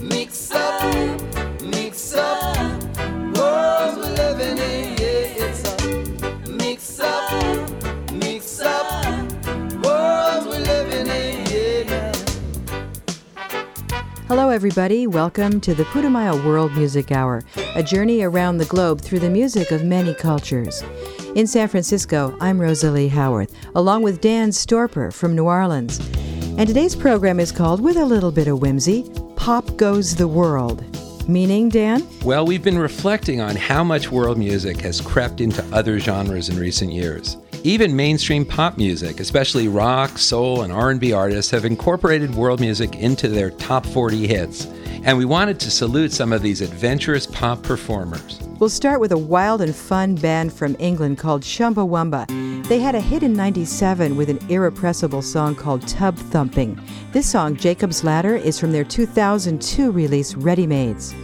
Mix up, mix up, world we're living in, yeah, it's a mix up, mix up, world we're living in. Hello, everybody. Welcome to the Putumayo World Music Hour, a journey around the globe through the music of many cultures. In San Francisco, I'm Rosalie Howarth, along with Dan Storper from New Orleans. And today's program is called, with a little bit of whimsy, Pop Goes the World. Meaning, Dan? Well, we've been reflecting on how much world music has crept into other genres in recent years. Even mainstream pop music, especially rock, soul, and R&B artists have incorporated world music into their top 40 hits. And we wanted to salute some of these adventurous pop performers. We'll start with a wild and fun band from England called Chumbawamba. They had a hit in 97 with an irrepressible song called Tub Thumping. This song, Jacob's Ladder, is from their 2002 release Ready Mades.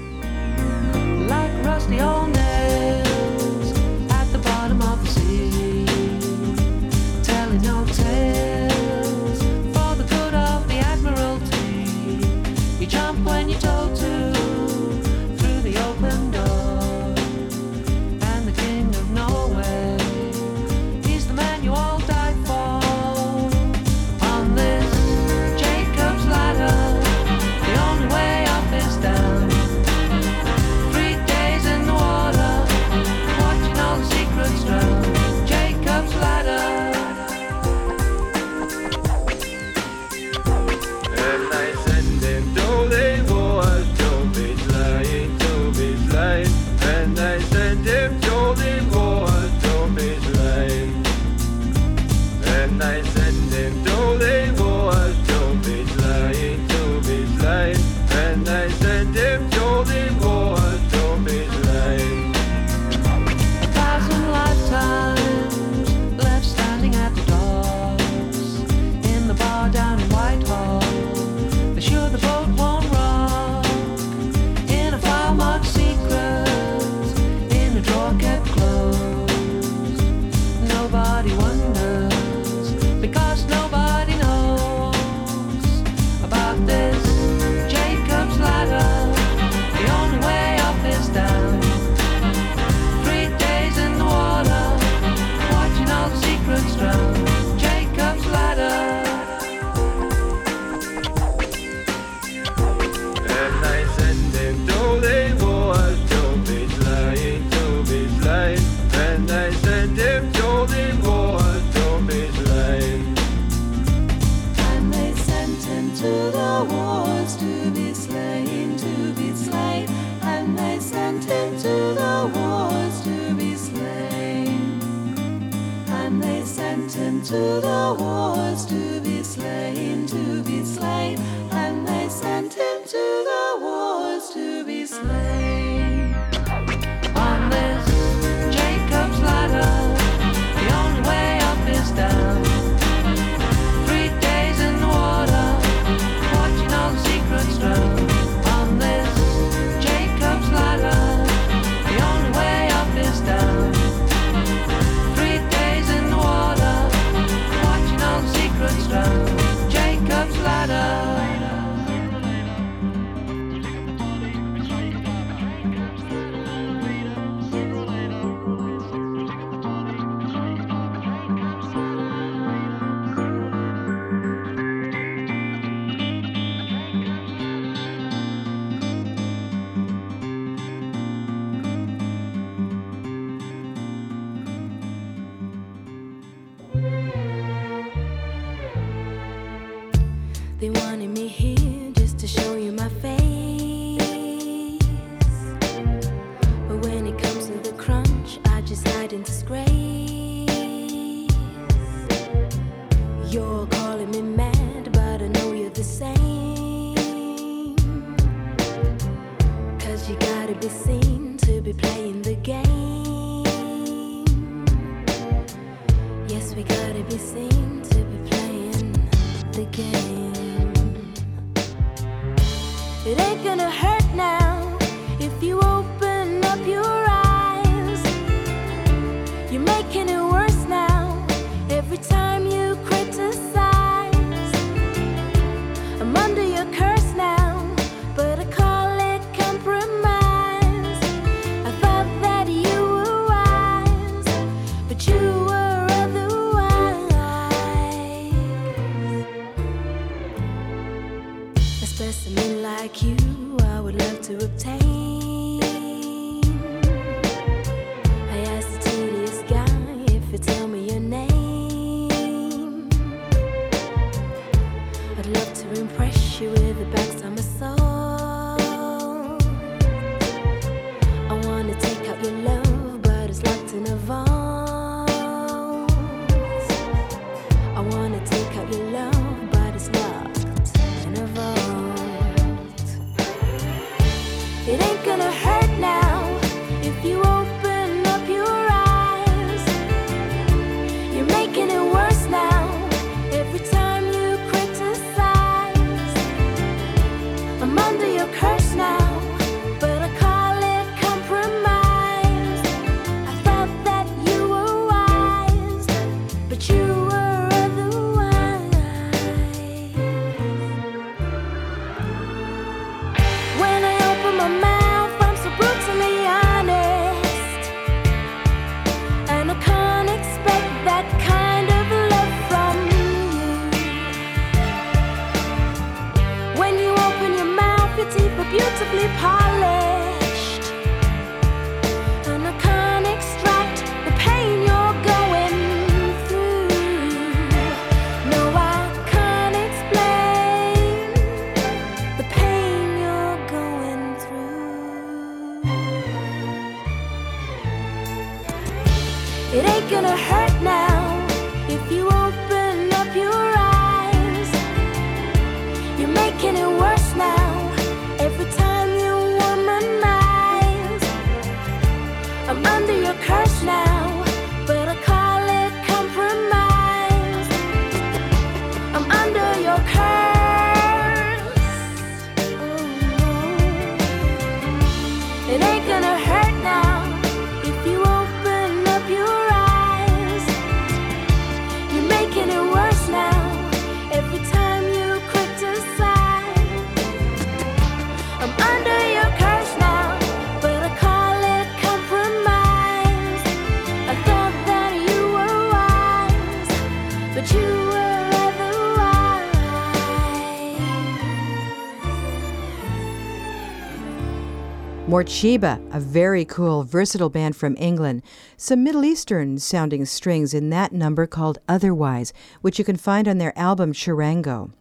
Morcheeba, a very cool, versatile band from England. Some Middle Eastern sounding strings in that number called Otherwise, which you can find on their album Charango.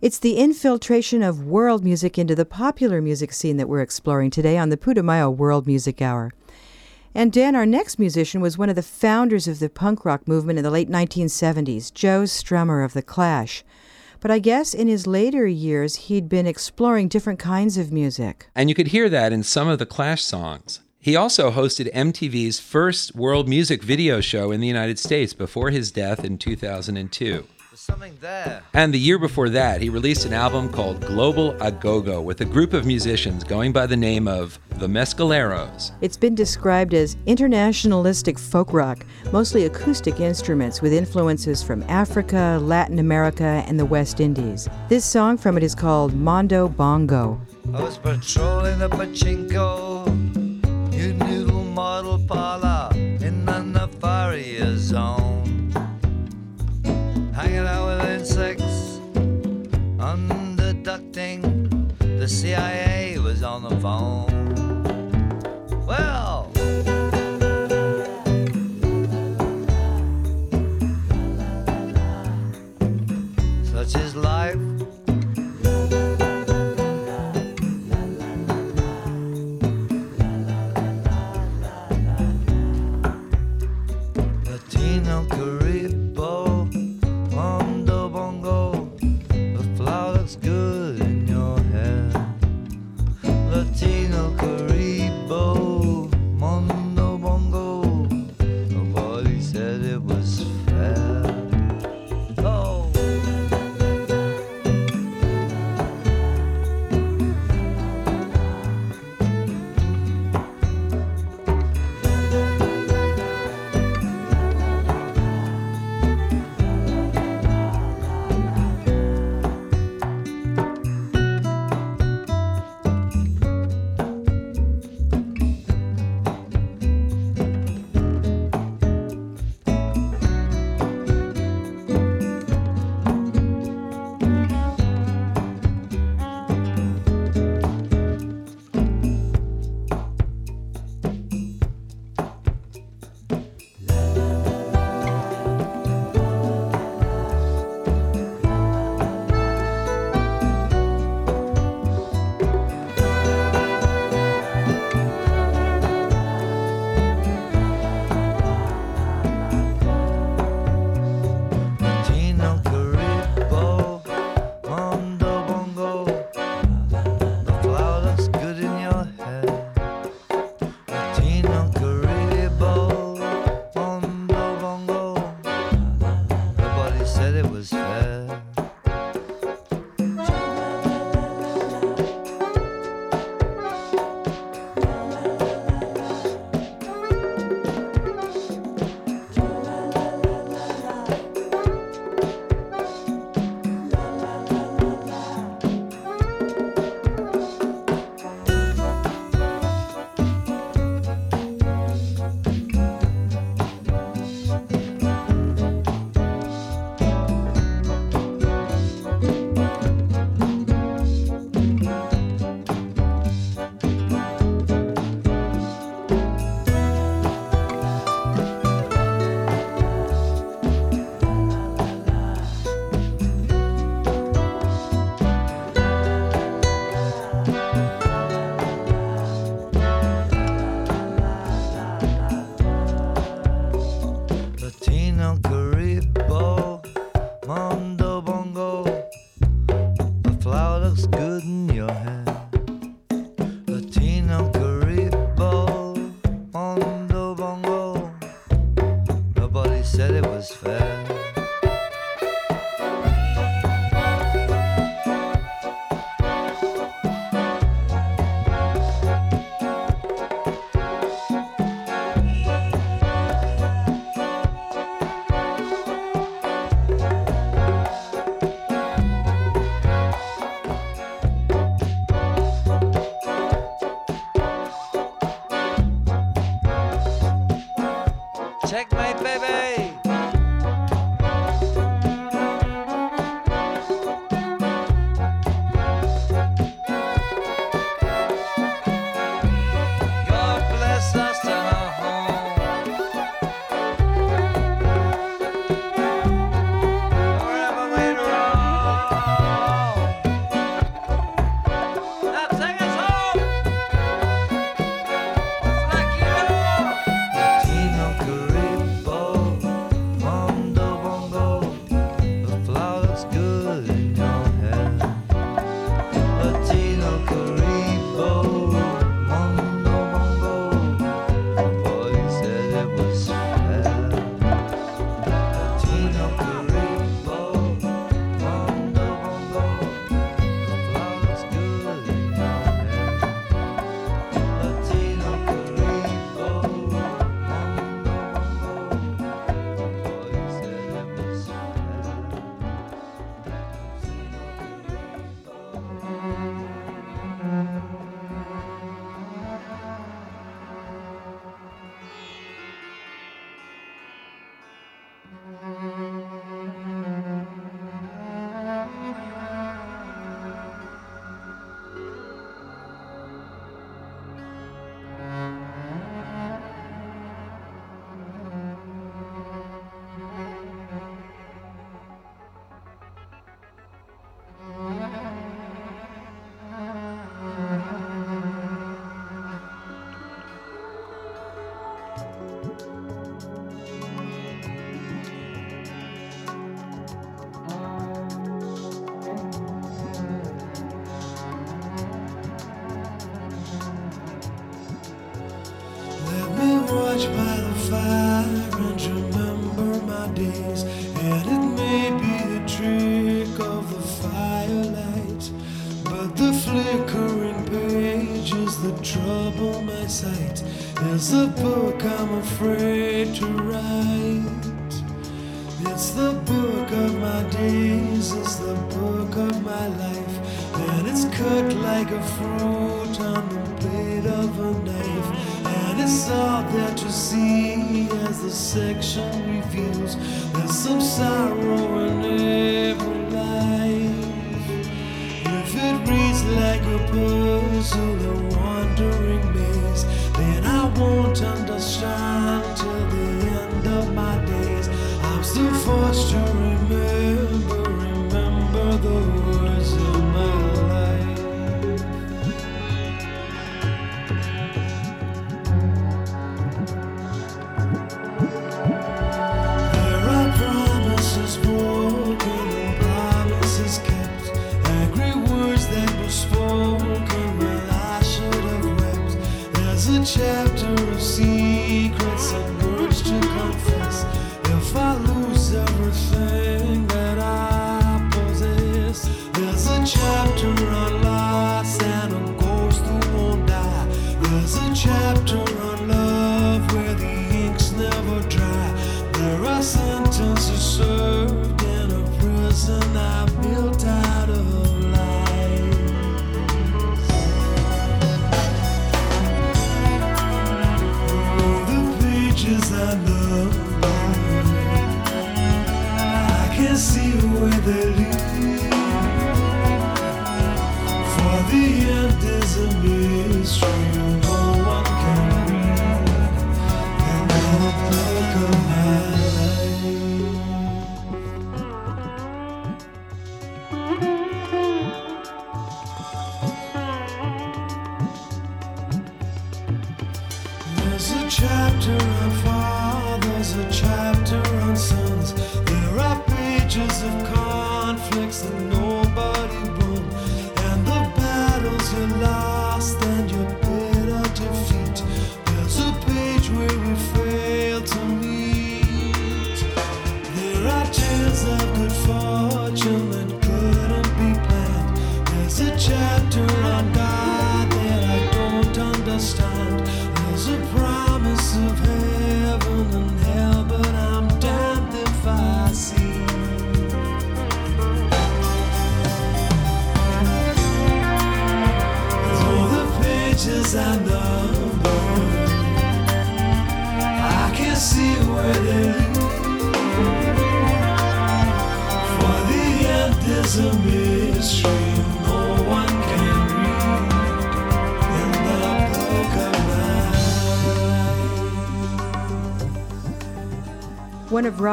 It's the infiltration of world music into the popular music scene that we're exploring today on the Putumayo World Music Hour. And Dan, our next musician, was one of the founders of the punk rock movement in the late 1970s, Joe Strummer of The Clash. But I guess in his later years, he'd been exploring different kinds of music. And you could hear that in some of the Clash songs. He also hosted MTV's first world music video show in the United States before his death in 2002. There's something there. And the year before that, he released an album called Global A Go-Go with a group of musicians going by the name of the Mescaleros. It's been described as internationalistic folk rock, mostly acoustic instruments with influences from Africa, Latin America, and the West Indies. This song from it is called Mondo Bongo. I was patrolling the pachinko, new noodle model parlor in the Nefaria zone. Hanging out with insects, underducting. The CIA was on the phone. Sight is the book I'm afraid to write. It's the book of my days, it's the book of my life, and it's cut like a fruit on the blade of a knife, and it's all there to see as the section reveals. There's some sorrow in every life. If it reads like a puzzle, a I won't understand till the end of my days. I'm still forced to remember,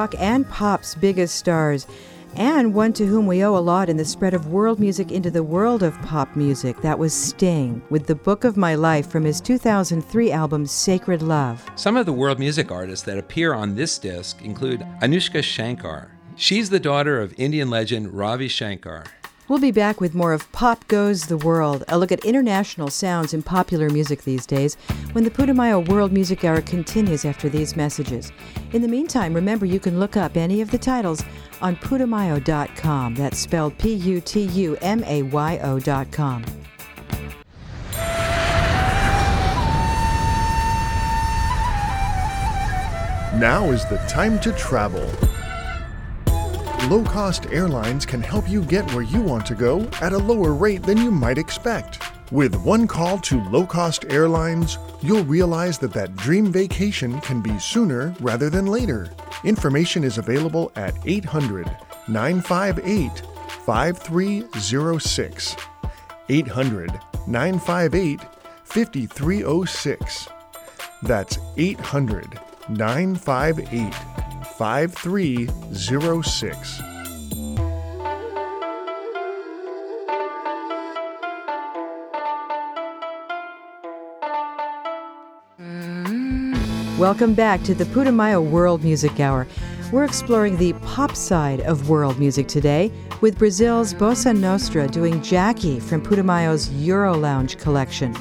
rock and pop's biggest stars, and one to whom we owe a lot in the spread of world music into the world of pop music. That was Sting, with The Book of My Life from his 2003 album Sacred Love. Some of the world music artists that appear on this disc include Anoushka Shankar. She's the daughter of Indian legend Ravi Shankar. We'll be back with more of Pop Goes the World, a look at international sounds in popular music these days, when the Putumayo World Music Hour continues after these messages. In the meantime, remember you can look up any of the titles on putumayo.com. That's spelled P U T U M A Y O.com. Now is the time to travel. Low cost airlines can help you get where you want to go at a lower rate than you might expect. With one call to low cost airlines, you'll realize that that dream vacation can be sooner rather than later. Information is available at 800 958 5306. 800 958 5306. That's 800 958 5306. Welcome back to the Putumayo World Music Hour. We're exploring the pop side of world music today with Brazil's Bossa Nostra doing Jackie from Putumayo's Euro Lounge collection.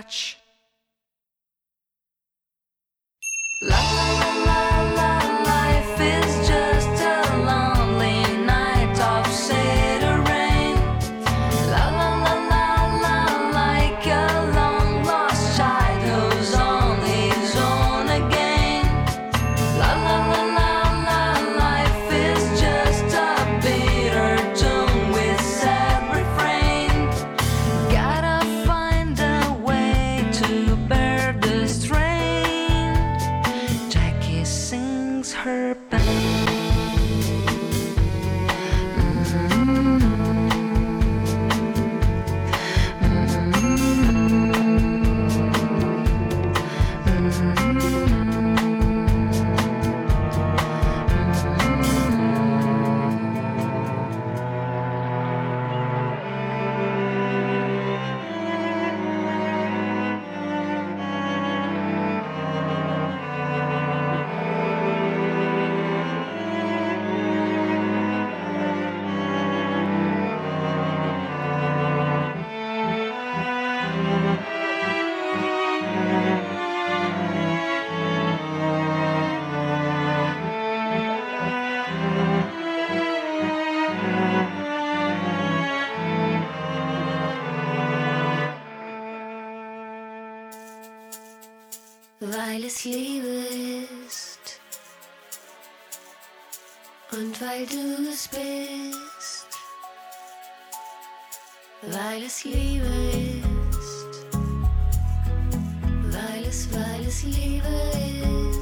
Touch. weil es Liebe ist. Und weil du es bist, weil es Liebe ist, weil es, weil es Liebe ist.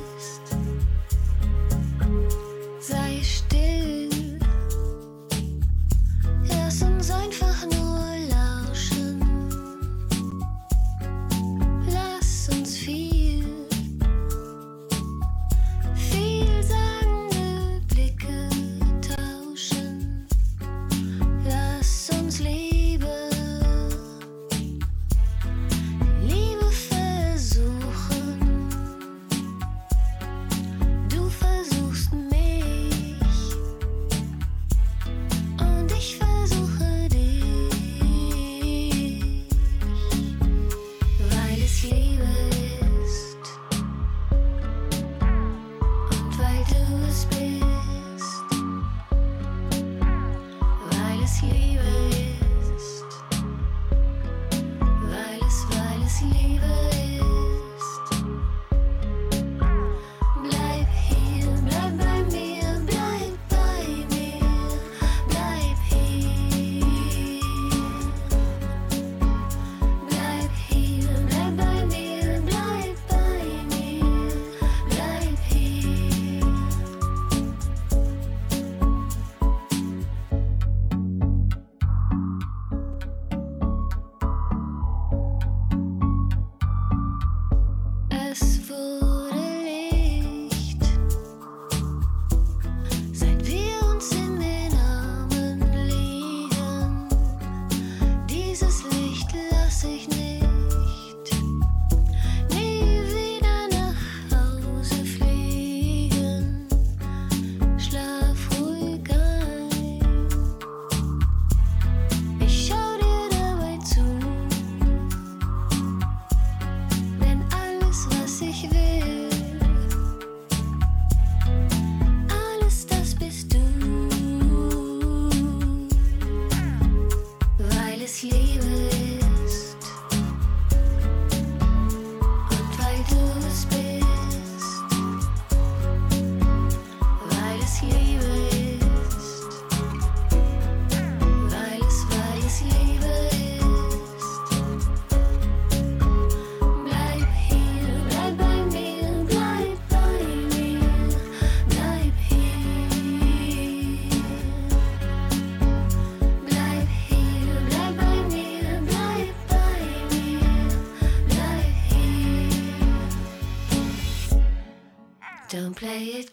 Say it.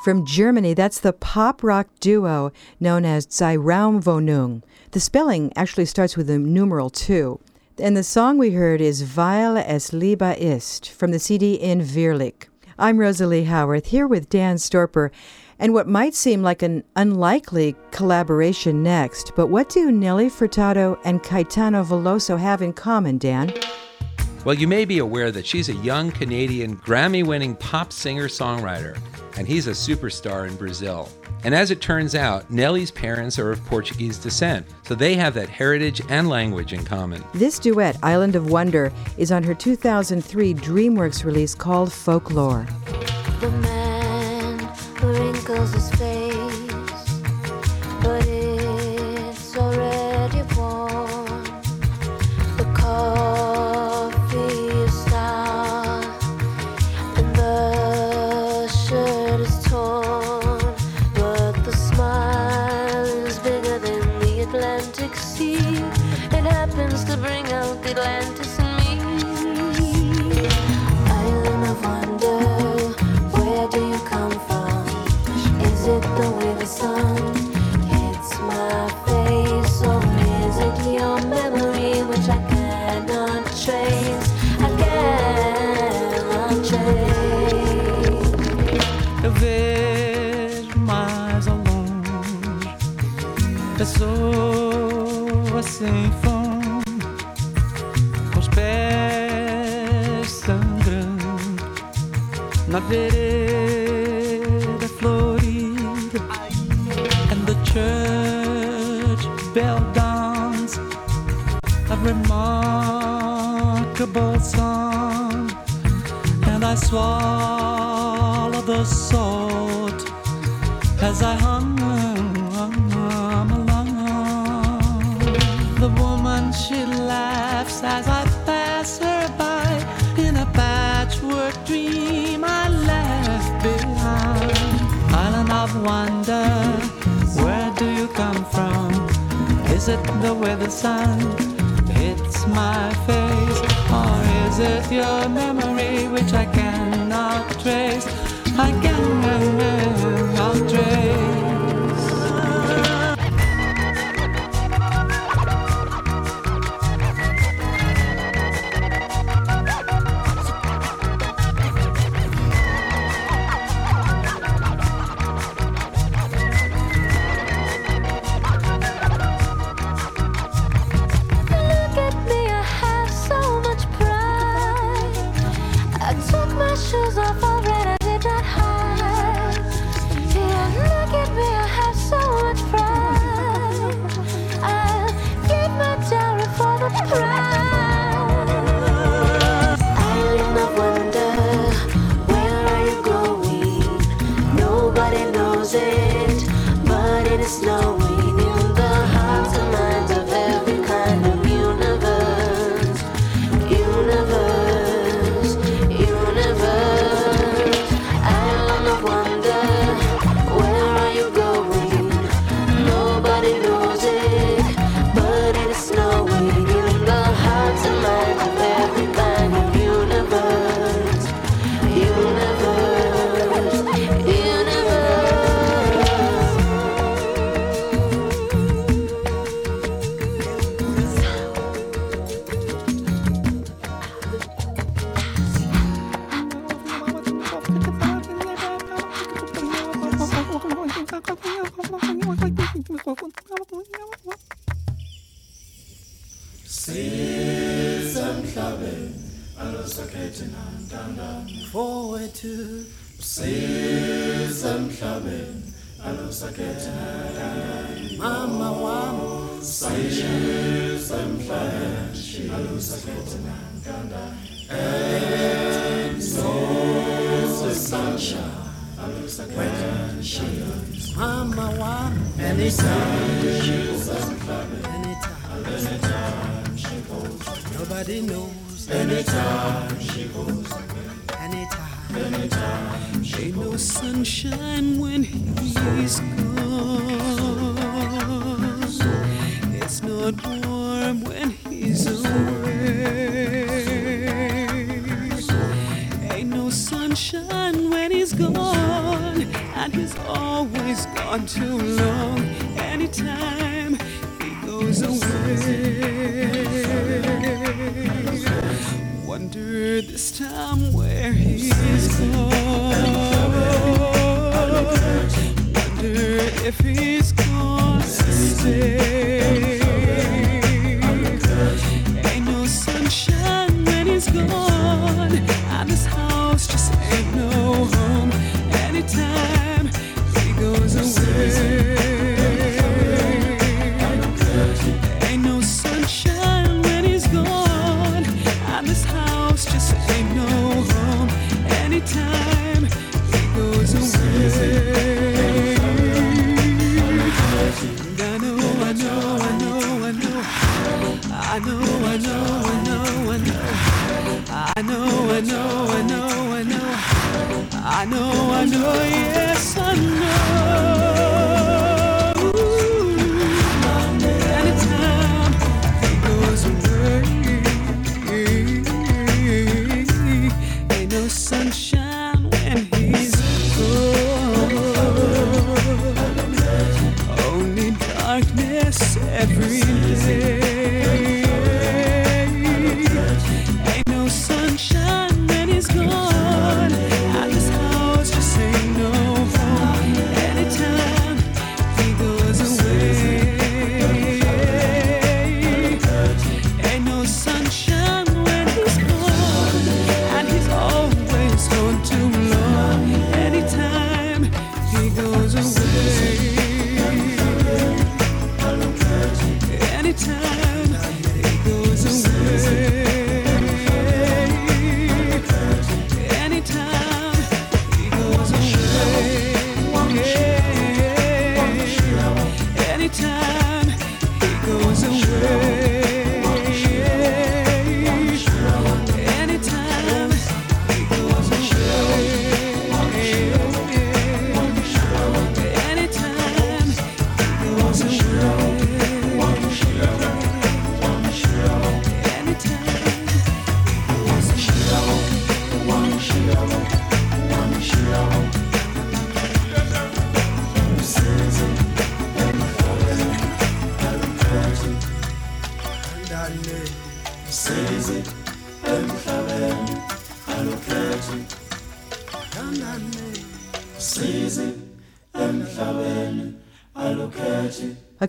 From Germany, that's the pop rock duo known as Zweiraumwohnung. The spelling actually starts with the numeral 2. And the song we heard is Weil es Liebe ist from the CD In Wirklich. I'm Rosalie Howarth here with Dan Storper and what might seem like an unlikely collaboration next, but what do Nelly Furtado and Caetano Veloso have in common, Dan? Well, you may be aware that she's a young Canadian Grammy winning pop singer songwriter, and he's a superstar in Brazil. And as it turns out, Nelly's parents are of Portuguese descent, so they have that heritage and language in common. This duet, Island of Wonder, is on her 2003 DreamWorks release called Folklore. The man wrinkles his face vereda florida and the church bell dance a remarkable song and I swallow the song. it the way the sun hits my face? Or is it your memory which I cannot trace? I can remember. anytime, anytime she goes out anytime, anytime she goes clubbing. Nobody knows, anytime she goes clubbing, anytime, she Ain't no sunshine when he's gone. It's not warm when on too long. Anytime he goes away, wonder this time where he's gone. Wonder if he's gonna stay.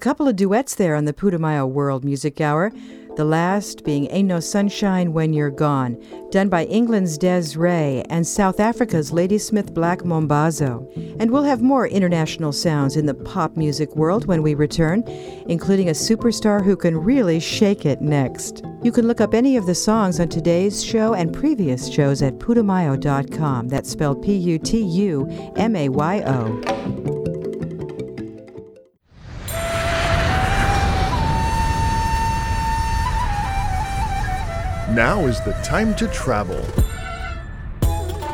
Couple of duets there on the Putumayo World Music Hour. The last being Ain't No Sunshine When You're Gone, done by England's Des'ree and South Africa's Ladysmith Black Mambazo. And we'll have more international sounds in the pop music world when we return, including a superstar who can really shake it next. You can look up any of the songs on today's show and previous shows at putumayo.com. That's spelled P U T U M A Y O. Now is the time to travel.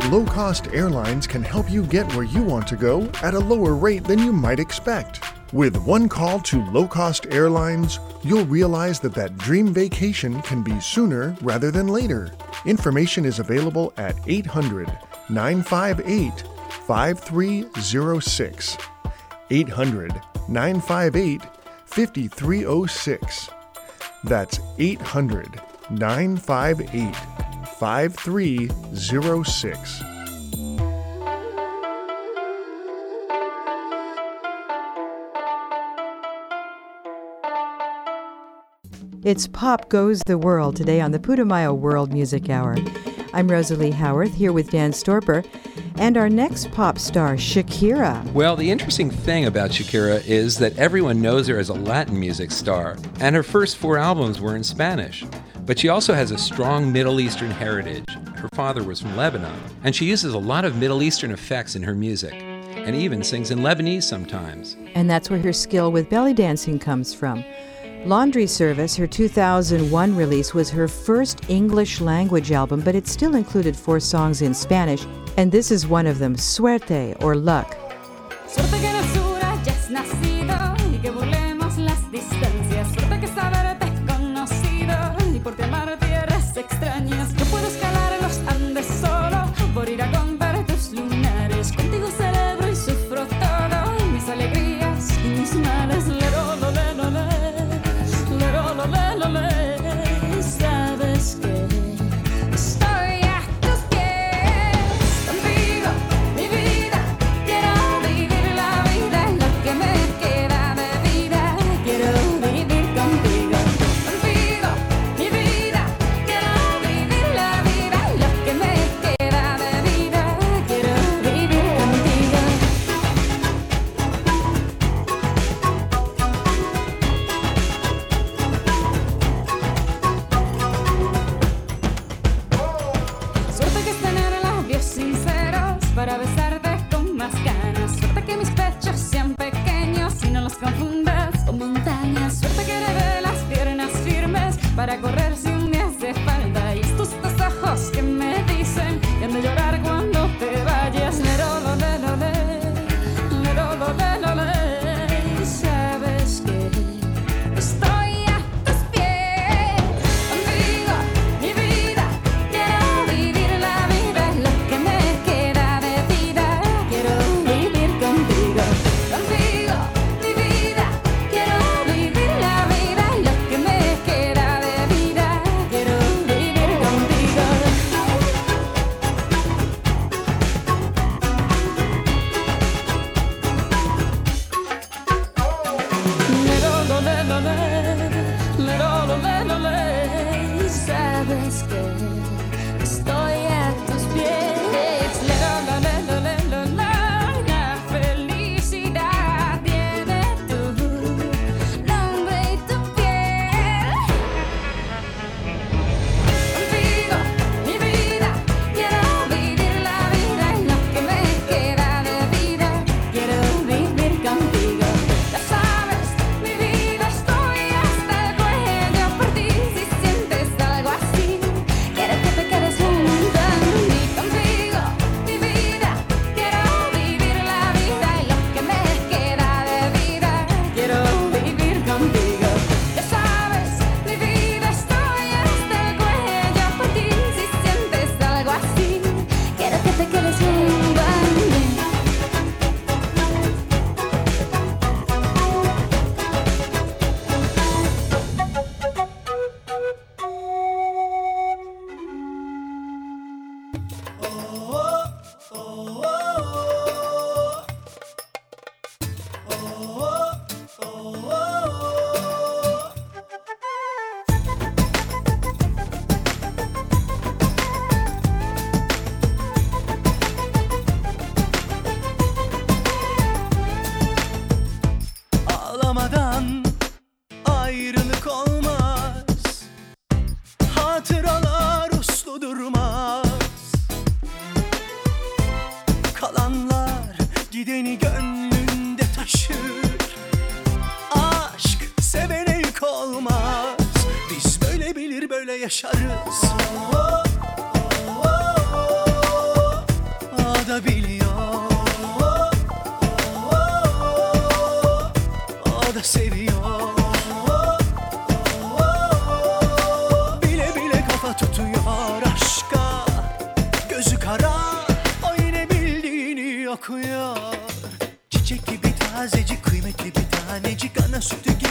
Low cost airlines can help you get where you want to go at a lower rate than you might expect. With one call to low cost airlines, you'll realize that that dream vacation can be sooner rather than later. Information is available at 800 958 5306. 800 958 5306. That's 800 958 5306. It's Pop Goes the World today on the Putumayo World Music Hour. I'm Rosalie Howarth here with Dan Storper and our next pop star, Shakira. Well, the interesting thing about Shakira is that everyone knows her as a Latin music star, and her first four albums were in Spanish. But she also has a strong Middle Eastern heritage. Her father was from Lebanon, and she uses a lot of Middle Eastern effects in her music, and even sings in Lebanese sometimes. And that's where her skill with belly dancing comes from. Laundry Service, her 2001 release, was her first English language album, but it still included four songs in Spanish, and this is one of them Suerte or Luck. Çiçek gibi tazecik kıymetli bir tanecik. Ana sütü gibi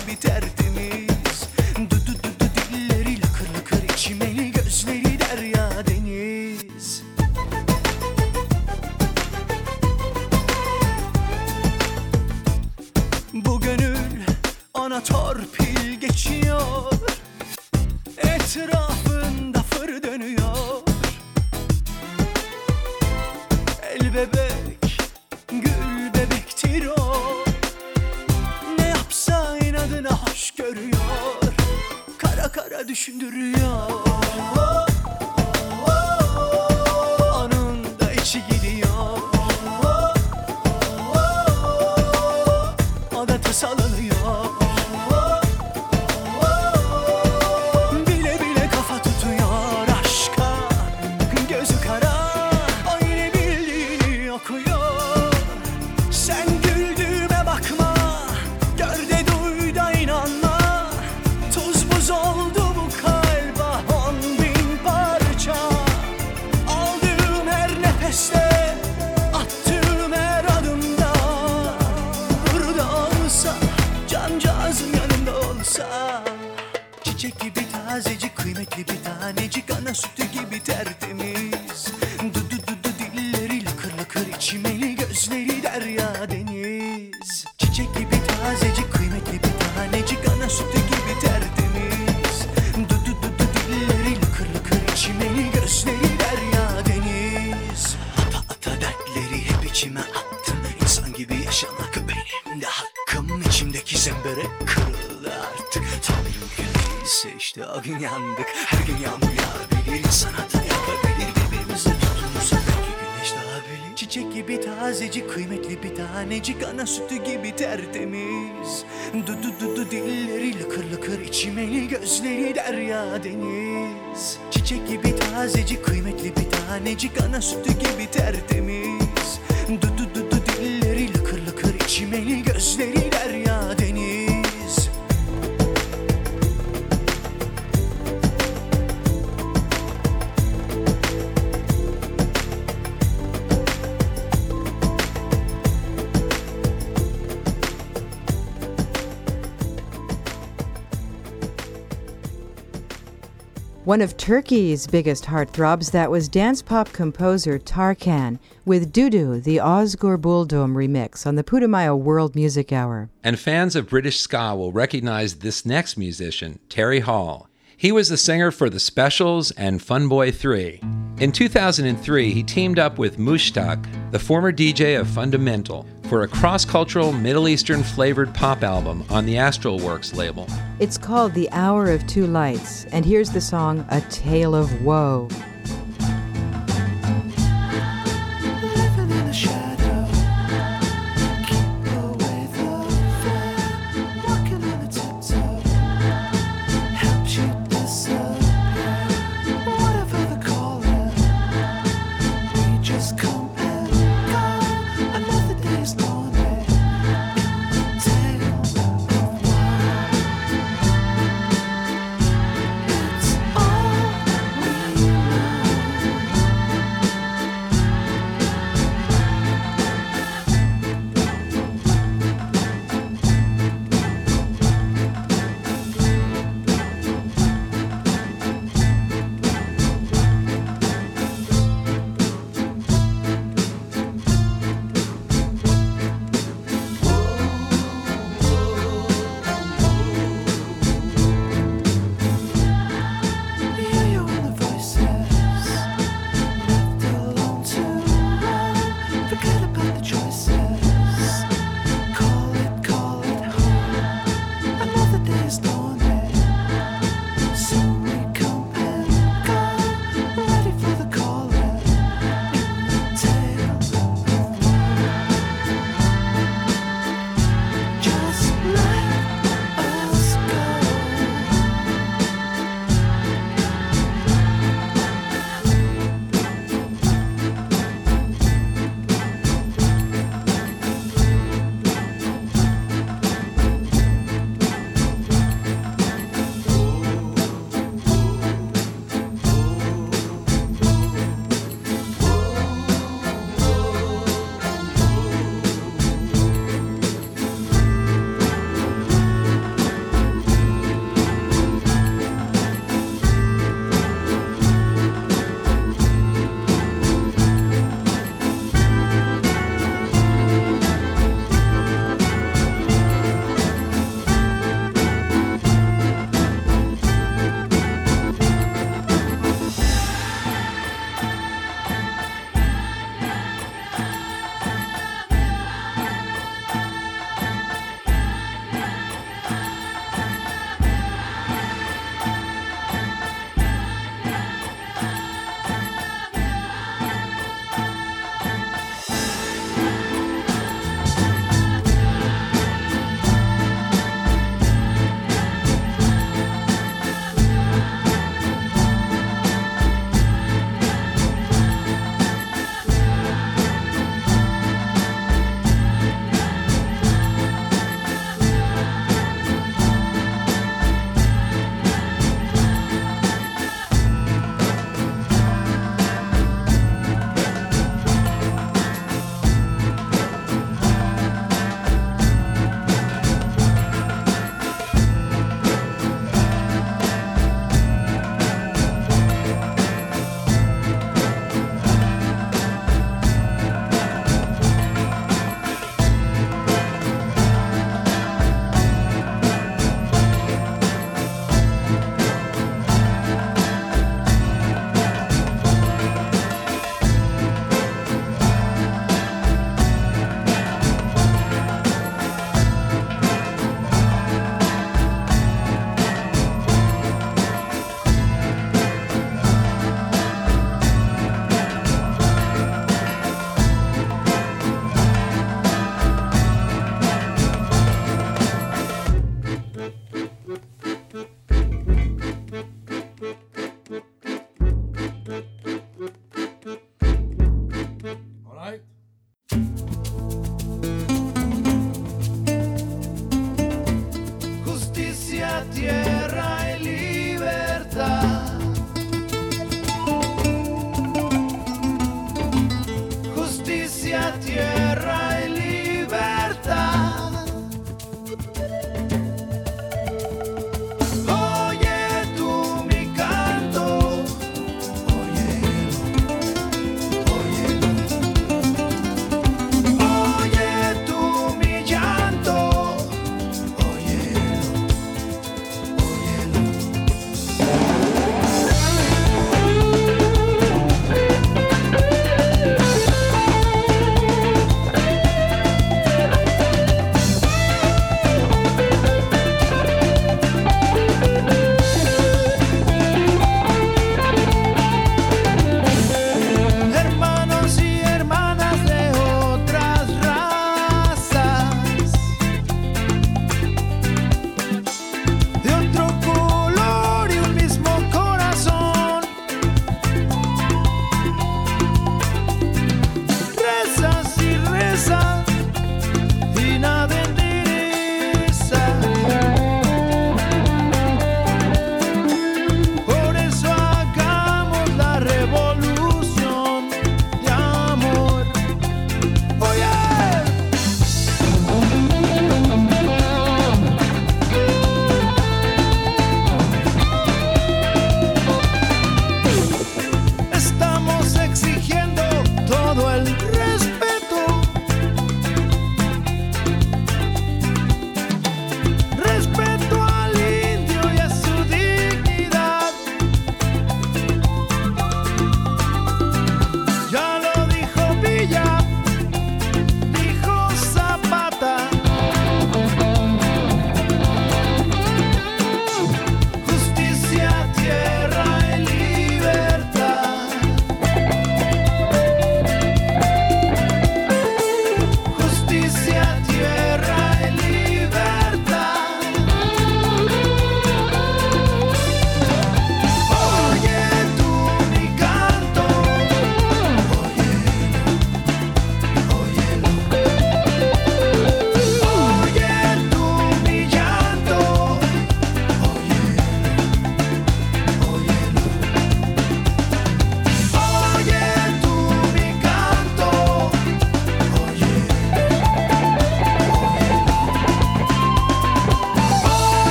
işte o gün yandık Her gün yağmur yağabilir insan hata yapabilir Birbirimize tutunursak belki güneş doğabilir Çiçek gibi tazecik kıymetli bir tanecik Ana sütü gibi tertemiz. Dudu dudu dilleri lıkır lıkır içimeli Gözleri derya deniz. Çiçek gibi tazecik kıymetli bir tanecik Ana sütü gibi tertemiz. Dudu dudu dilleri lıkır lıkır içimeli Gözleri derya One of Turkey's biggest heartthrobs, that was dance pop composer Tarkan with Dudu, the Ozgur Buldum remix on the Putumayo World Music Hour. And fans of British ska will recognize this next musician, Terry Hall. He was the singer for The Specials and Funboy 3. In 2003, he teamed up with Mushtaq, the former DJ of Fundamental, for a cross cultural Middle Eastern flavored pop album on the Astralwerks label. It's called The Hour of Two Lights, and here's the song A Tale of Woe.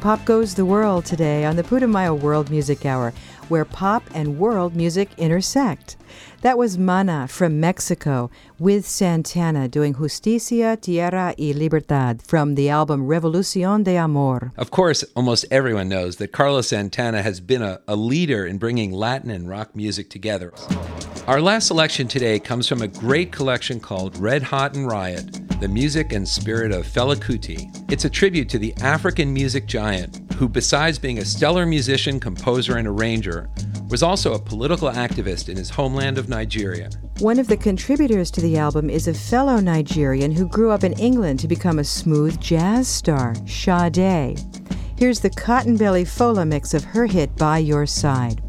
Pop Goes the World today on the Putumayo World Music Hour, where pop and world music intersect. That was Mana from Mexico with Santana doing Justicia, Tierra y Libertad from the album Revolucion de Amor. Of course, almost everyone knows that Carlos Santana has been a, a leader in bringing Latin and rock music together. Our last selection today comes from a great collection called Red Hot and Riot The Music and Spirit of Fela Kuti. It's a tribute to the African music giant who, besides being a stellar musician, composer, and arranger, was also a political activist in his homeland of Nigeria. One of the contributors to the album is a fellow Nigerian who grew up in England to become a smooth jazz star, Sade. Here's the Cottonbelly Fola mix of her hit By Your Side.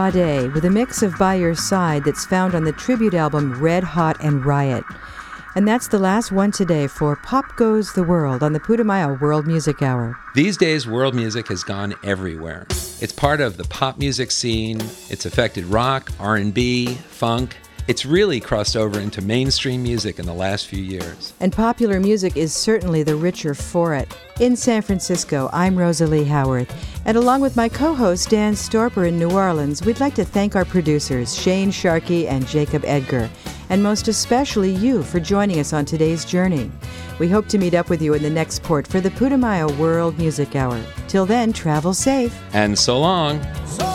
Sade with a mix of By Your Side that's found on the tribute album Red Hot and Riot. And that's the last one today for Pop Goes the World on the Putumayo World Music Hour. These days, world music has gone everywhere. It's part of the pop music scene. It's affected rock, R&B, funk. It's really crossed over into mainstream music in the last few years. And popular music is certainly the richer for it. In San Francisco, I'm Rosalie Howarth, and along with my co host Dan Storper in New Orleans, we'd like to thank our producers, Shane Sharkey and Jacob Edgar, and most especially you for joining us on today's journey. We hope to meet up with you in the next port for the Putumayo World Music Hour. Till then, travel safe. And so long. So